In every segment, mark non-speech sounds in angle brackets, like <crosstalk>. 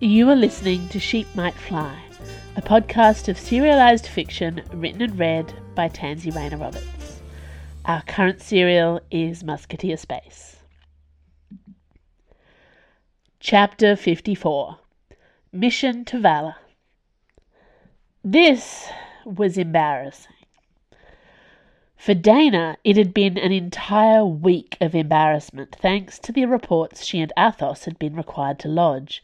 You are listening to Sheep Might Fly, a podcast of serialized fiction written and read by Tansy Rayner Roberts. Our current serial is Musketeer Space. Chapter 54 Mission to Valor. This was embarrassing. For Dana, it had been an entire week of embarrassment thanks to the reports she and Athos had been required to lodge,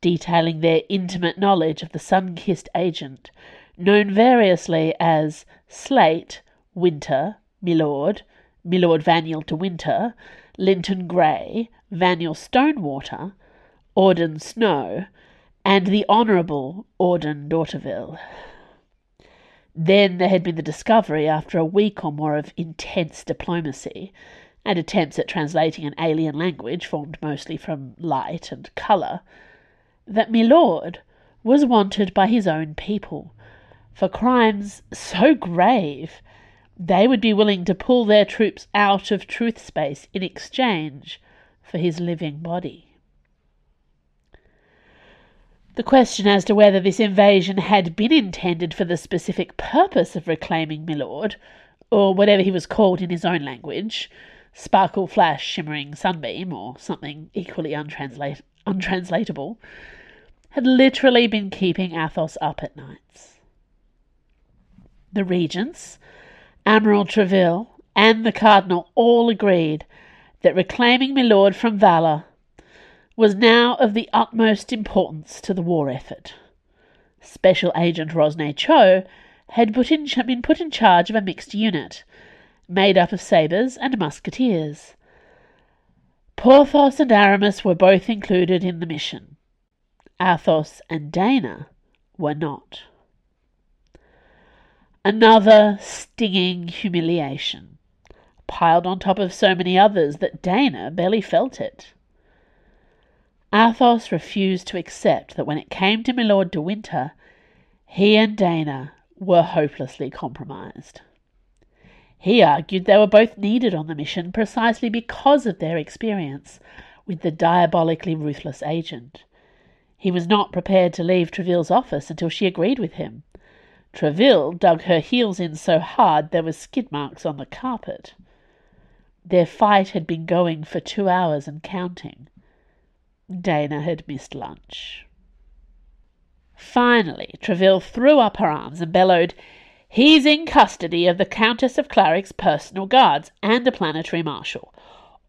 detailing their intimate knowledge of the sun kissed agent, known variously as Slate, Winter, Milord, Milord Vaniel de Winter, Linton Grey, Vaniel Stonewater, Auden Snow, and the Honourable Auden d'Orteville. Then there had been the discovery, after a week or more of intense diplomacy and attempts at translating an alien language formed mostly from light and colour, that Milord was wanted by his own people for crimes so grave they would be willing to pull their troops out of truth space in exchange for his living body. The question as to whether this invasion had been intended for the specific purpose of reclaiming Milord, or whatever he was called in his own language, sparkle, flash, shimmering sunbeam, or something equally untranslate- untranslatable, had literally been keeping Athos up at nights. The regents, Admiral Treville, and the cardinal all agreed that reclaiming Milord from Valor was now of the utmost importance to the war effort. Special Agent Rosne Cho had put in, been put in charge of a mixed unit, made up of sabres and musketeers. Porthos and Aramis were both included in the mission. Athos and Dana were not. Another stinging humiliation, piled on top of so many others that Dana barely felt it. Athos refused to accept that when it came to Milord de Winter, he and Dana were hopelessly compromised. He argued they were both needed on the mission precisely because of their experience with the diabolically ruthless agent. He was not prepared to leave Treville's office until she agreed with him. Treville dug her heels in so hard there were skid marks on the carpet. Their fight had been going for two hours and counting. Dana had missed lunch. Finally, Treville threw up her arms and bellowed, He's in custody of the Countess of Claric's personal guards and a planetary marshal.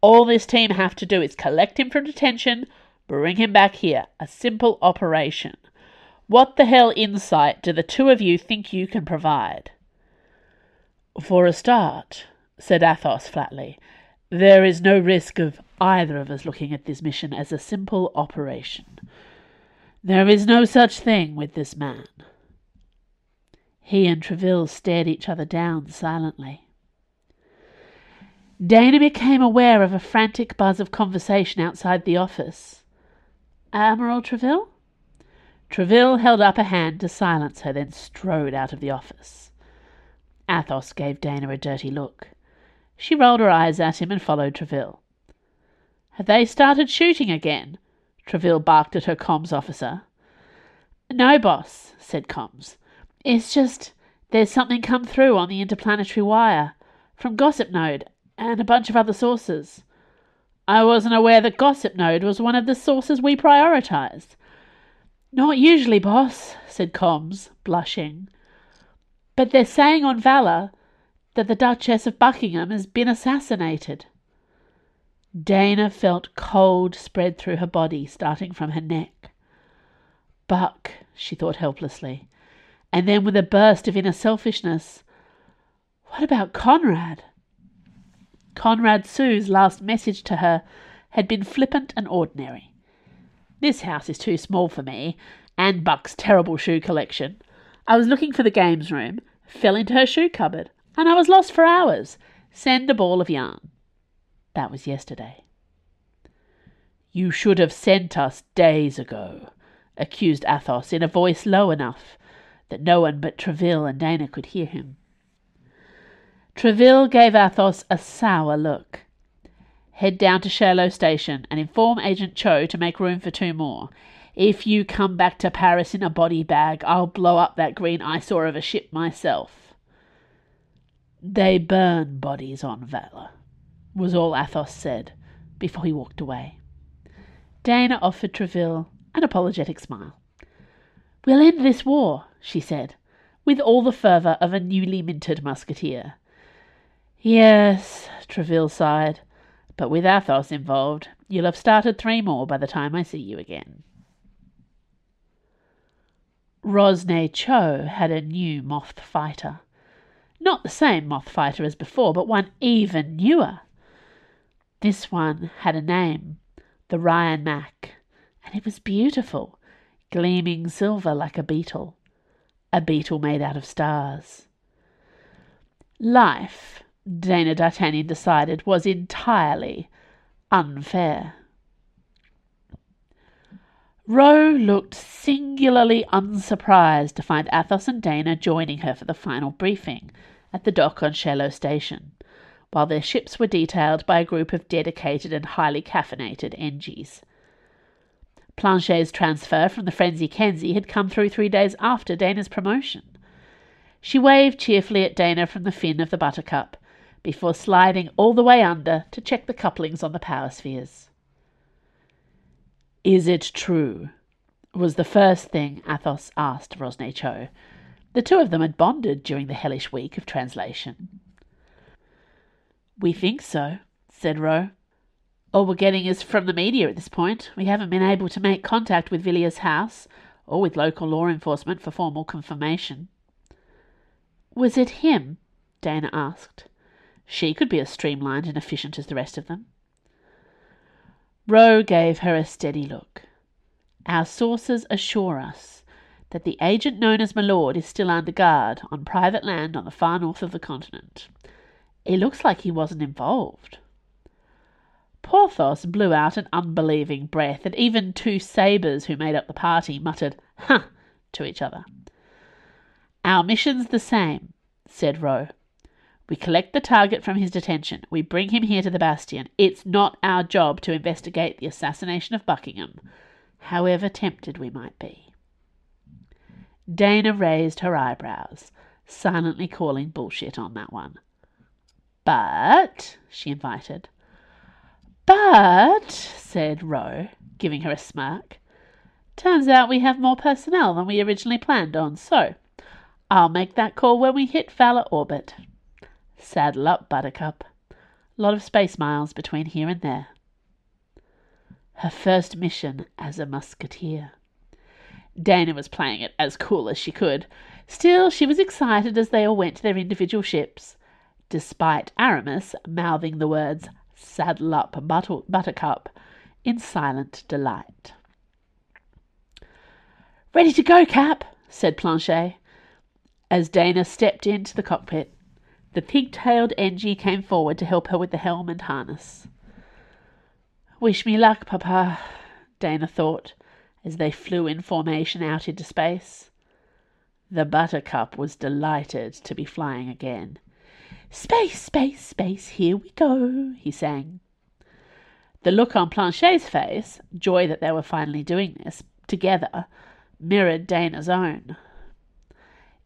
All this team have to do is collect him from detention, bring him back here. A simple operation. What the hell insight do the two of you think you can provide? For a start, said Athos flatly, there is no risk of either of us looking at this mission as a simple operation. There is no such thing with this man. He and Treville stared each other down silently. Dana became aware of a frantic buzz of conversation outside the office. Admiral Treville? Treville held up a hand to silence her, then strode out of the office. Athos gave Dana a dirty look. She rolled her eyes at him and followed Treville. Have they started shooting again? Treville barked at her comms officer. No, boss, said comms. It's just there's something come through on the interplanetary wire from Gossip Node and a bunch of other sources. I wasn't aware that Gossip Node was one of the sources we prioritized. Not usually, boss, said Comms, blushing. But they're saying on Valor that the Duchess of Buckingham has been assassinated. Dana felt cold spread through her body, starting from her neck. Buck, she thought helplessly, and then with a burst of inner selfishness, what about Conrad? Conrad Sue's last message to her had been flippant and ordinary. This house is too small for me, and Buck's terrible shoe collection. I was looking for the games room, fell into her shoe cupboard, and I was lost for hours. Send a ball of yarn. That was yesterday. You should have sent us days ago, accused Athos in a voice low enough that no one but Treville and Dana could hear him. Treville gave Athos a sour look. Head down to Chaillot Station and inform Agent Cho to make room for two more. If you come back to Paris in a body bag, I'll blow up that green eyesore of a ship myself. They burn bodies on Vala, was all Athos said before he walked away. Dana offered Treville an apologetic smile. We'll end this war, she said, with all the fervour of a newly minted musketeer. Yes, Treville sighed, but with Athos involved, you'll have started three more by the time I see you again. Rosne Cho had a new moth fighter. Not the same moth fighter as before, but one even newer. This one had a name, the Ryan Mac, and it was beautiful, gleaming silver like a beetle, a beetle made out of stars. Life, Dana D'Artagnan decided, was entirely unfair. Roe looked singularly unsurprised to find Athos and Dana joining her for the final briefing at the dock on Chaillot Station, while their ships were detailed by a group of dedicated and highly caffeinated Engies. Planchet's transfer from the Frenzy Kenzie had come through three days after Dana's promotion. She waved cheerfully at Dana from the fin of the Buttercup before sliding all the way under to check the couplings on the power spheres. Is it true? was the first thing Athos asked Rosne-Cho. The two of them had bonded during the hellish week of translation. We think so, said Roe. All we're getting is from the media at this point. We haven't been able to make contact with Villiers' house or with local law enforcement for formal confirmation. Was it him? Dana asked. She could be as streamlined and efficient as the rest of them. Roe gave her a steady look. Our sources assure us that the agent known as Milord is still under guard on private land on the far north of the continent. It looks like he wasn't involved. Porthos blew out an unbelieving breath, and even two sabres who made up the party muttered, Huh, to each other. Our mission's the same, said Roe. We collect the target from his detention. We bring him here to the bastion. It's not our job to investigate the assassination of Buckingham, however tempted we might be. Dana raised her eyebrows, silently calling bullshit on that one. But, she invited. But, said Roe, giving her a smirk, turns out we have more personnel than we originally planned on, so I'll make that call when we hit Vala orbit. Saddle up, Buttercup. Lot of space miles between here and there. Her first mission as a musketeer. Dana was playing it as cool as she could. Still, she was excited as they all went to their individual ships, despite Aramis mouthing the words saddle up, butter- Buttercup in silent delight. Ready to go, Cap, said Planchet, as Dana stepped into the cockpit. The pig-tailed Engie came forward to help her with the helm and harness. Wish me luck, Papa, Dana thought, as they flew in formation out into space. The Buttercup was delighted to be flying again. Space, space, space, here we go, he sang. The look on Planchet's face, joy that they were finally doing this, together, mirrored Dana's own.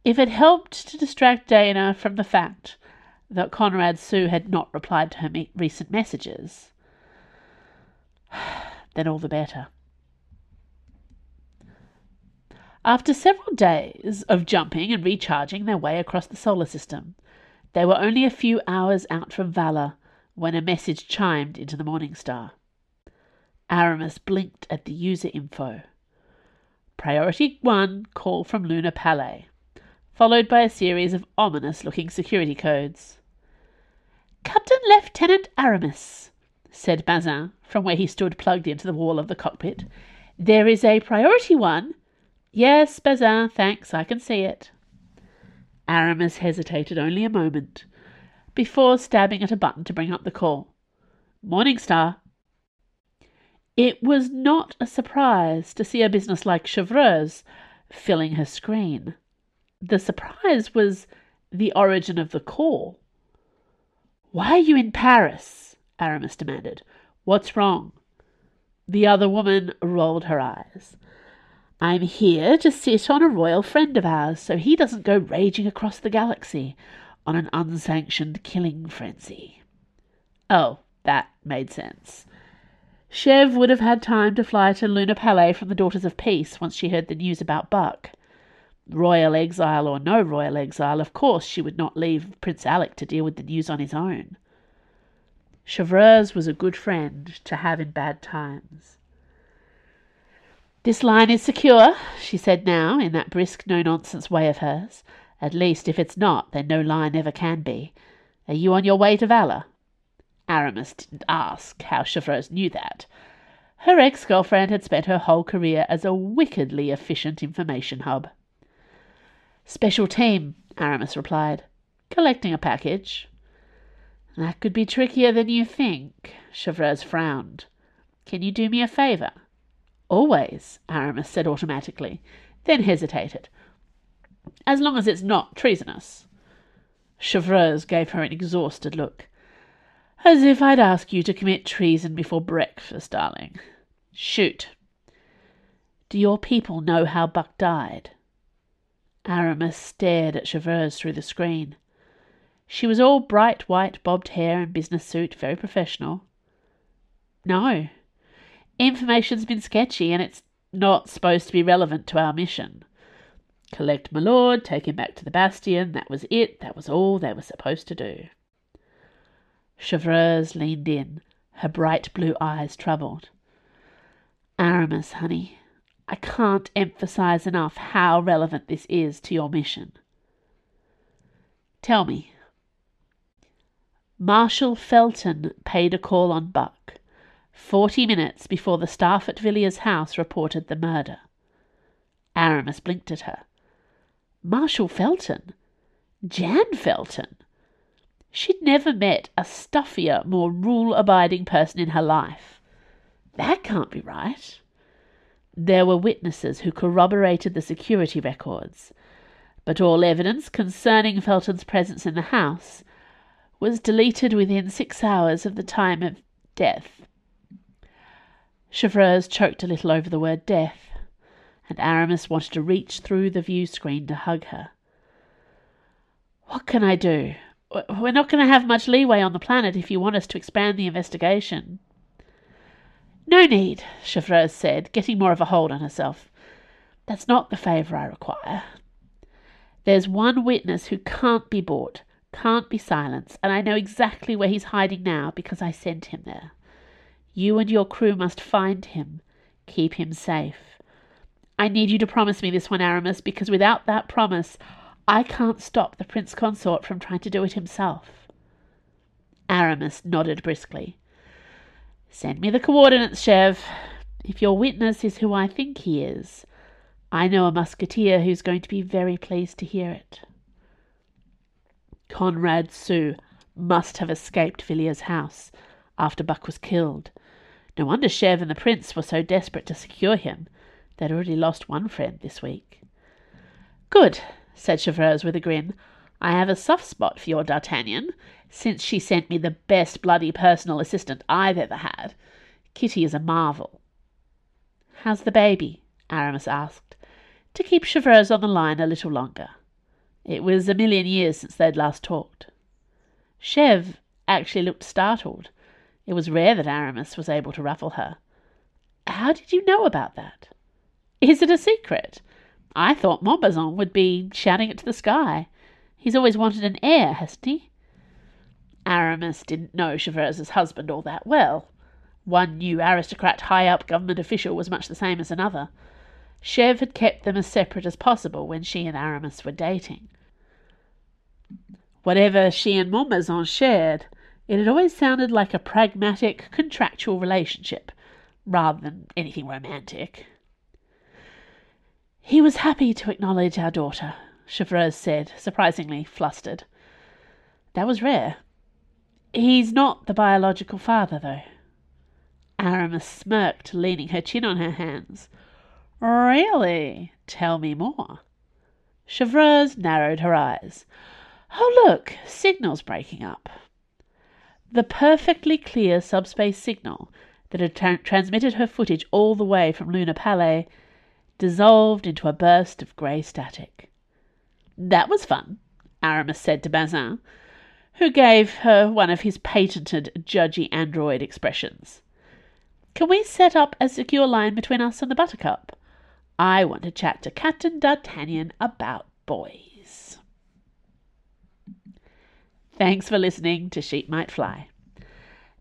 If it helped to distract Dana from the fact that Conrad Sue had not replied to her me- recent messages, <sighs> then all the better. After several days of jumping and recharging their way across the solar system, they were only a few hours out from Valor when a message chimed into the Morning Star. Aramis blinked at the user info. Priority 1 call from Luna Palais followed by a series of ominous looking security codes. Captain Lieutenant Aramis, said Bazin from where he stood plugged into the wall of the cockpit. There is a priority one. Yes, Bazin, thanks, I can see it. Aramis hesitated only a moment before stabbing at a button to bring up the call. Morning Star. It was not a surprise to see a business like Chevreuse filling her screen the surprise was the origin of the call. Why are you in Paris? Aramis demanded. What's wrong? The other woman rolled her eyes. I'm here to sit on a royal friend of ours so he doesn't go raging across the galaxy on an unsanctioned killing frenzy. Oh, that made sense. Chev would have had time to fly to Luna Palais from the Daughters of Peace once she heard the news about Buck. Royal exile or no royal exile, of course she would not leave Prince Alec to deal with the news on his own. Chevreuse was a good friend to have in bad times. This line is secure, she said now, in that brisk, no nonsense way of hers. At least, if it's not, then no line ever can be. Are you on your way to Valor? Aramis didn't ask how Chevreuse knew that. Her ex girlfriend had spent her whole career as a wickedly efficient information hub. Special team, Aramis replied. Collecting a package. That could be trickier than you think, Chevreuse frowned. Can you do me a favour? Always, Aramis said automatically, then hesitated. As long as it's not treasonous. Chevreuse gave her an exhausted look. As if I'd ask you to commit treason before breakfast, darling. Shoot. Do your people know how Buck died? Aramis stared at Chevreuse through the screen. She was all bright white bobbed hair and business suit, very professional. No. Information's been sketchy, and it's not supposed to be relevant to our mission. Collect Milord, take him back to the bastion, that was it, that was all they were supposed to do. Chevreuse leaned in, her bright blue eyes troubled. Aramis, honey, I can't emphasize enough how relevant this is to your mission. Tell me. Marshal Felton paid a call on Buck forty minutes before the staff at Villiers' house reported the murder. Aramis blinked at her. Marshal Felton? Jan Felton? She'd never met a stuffier, more rule abiding person in her life. That can't be right. There were witnesses who corroborated the security records, but all evidence concerning Felton's presence in the house was deleted within six hours of the time of death. Chevreuse choked a little over the word death, and Aramis wanted to reach through the view screen to hug her. What can I do? We're not going to have much leeway on the planet if you want us to expand the investigation. No need, Chevreuse said, getting more of a hold on herself. That's not the favour I require. There's one witness who can't be bought, can't be silenced, and I know exactly where he's hiding now because I sent him there. You and your crew must find him, keep him safe. I need you to promise me this one, Aramis, because without that promise, I can't stop the Prince Consort from trying to do it himself. Aramis nodded briskly. Send me the coordinates, Chev. If your witness is who I think he is, I know a musketeer who's going to be very pleased to hear it. Conrad Sue must have escaped Villiers' house after Buck was killed. No wonder Chev and the prince were so desperate to secure him. They'd already lost one friend this week. Good, said Chevreuse with a grin. I have a soft spot for your D'Artagnan, since she sent me the best bloody personal assistant I've ever had. Kitty is a marvel. How's the baby? Aramis asked, to keep Chevreuse on the line a little longer. It was a million years since they'd last talked. Chev actually looked startled. It was rare that Aramis was able to ruffle her. How did you know about that? Is it a secret? I thought Montbazon would be shouting it to the sky. He's always wanted an heir, hasn't he? Aramis didn't know Chevreuse's husband all that well. One new aristocrat high up government official was much the same as another. Chev had kept them as separate as possible when she and Aramis were dating. Whatever she and Montbazon shared, it had always sounded like a pragmatic, contractual relationship, rather than anything romantic. He was happy to acknowledge our daughter, Chevreuse said, surprisingly flustered. That was rare. He's not the biological father, though. Aramis smirked, leaning her chin on her hands. Really? Tell me more. Chevreuse narrowed her eyes. Oh, look, signal's breaking up. The perfectly clear subspace signal that had tra- transmitted her footage all the way from Luna Palais dissolved into a burst of grey static. That was fun, Aramis said to Bazin, who gave her one of his patented judgy android expressions. Can we set up a secure line between us and the Buttercup? I want to chat to Captain D'Artagnan about boys. Thanks for listening to Sheep Might Fly.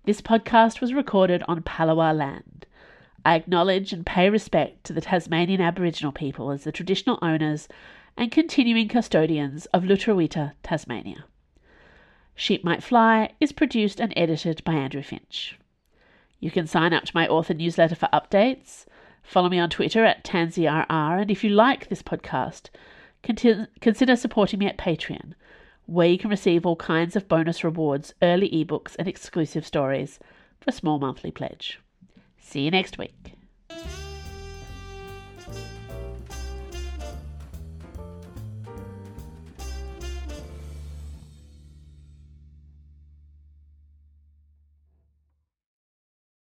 This podcast was recorded on Palawa land. I acknowledge and pay respect to the Tasmanian Aboriginal people as the traditional owners and continuing custodians of Lutruwita, Tasmania. Sheep Might Fly is produced and edited by Andrew Finch. You can sign up to my author newsletter for updates, follow me on Twitter at TansyRR, and if you like this podcast, consider supporting me at Patreon, where you can receive all kinds of bonus rewards, early ebooks, and exclusive stories for a small monthly pledge. See you next week.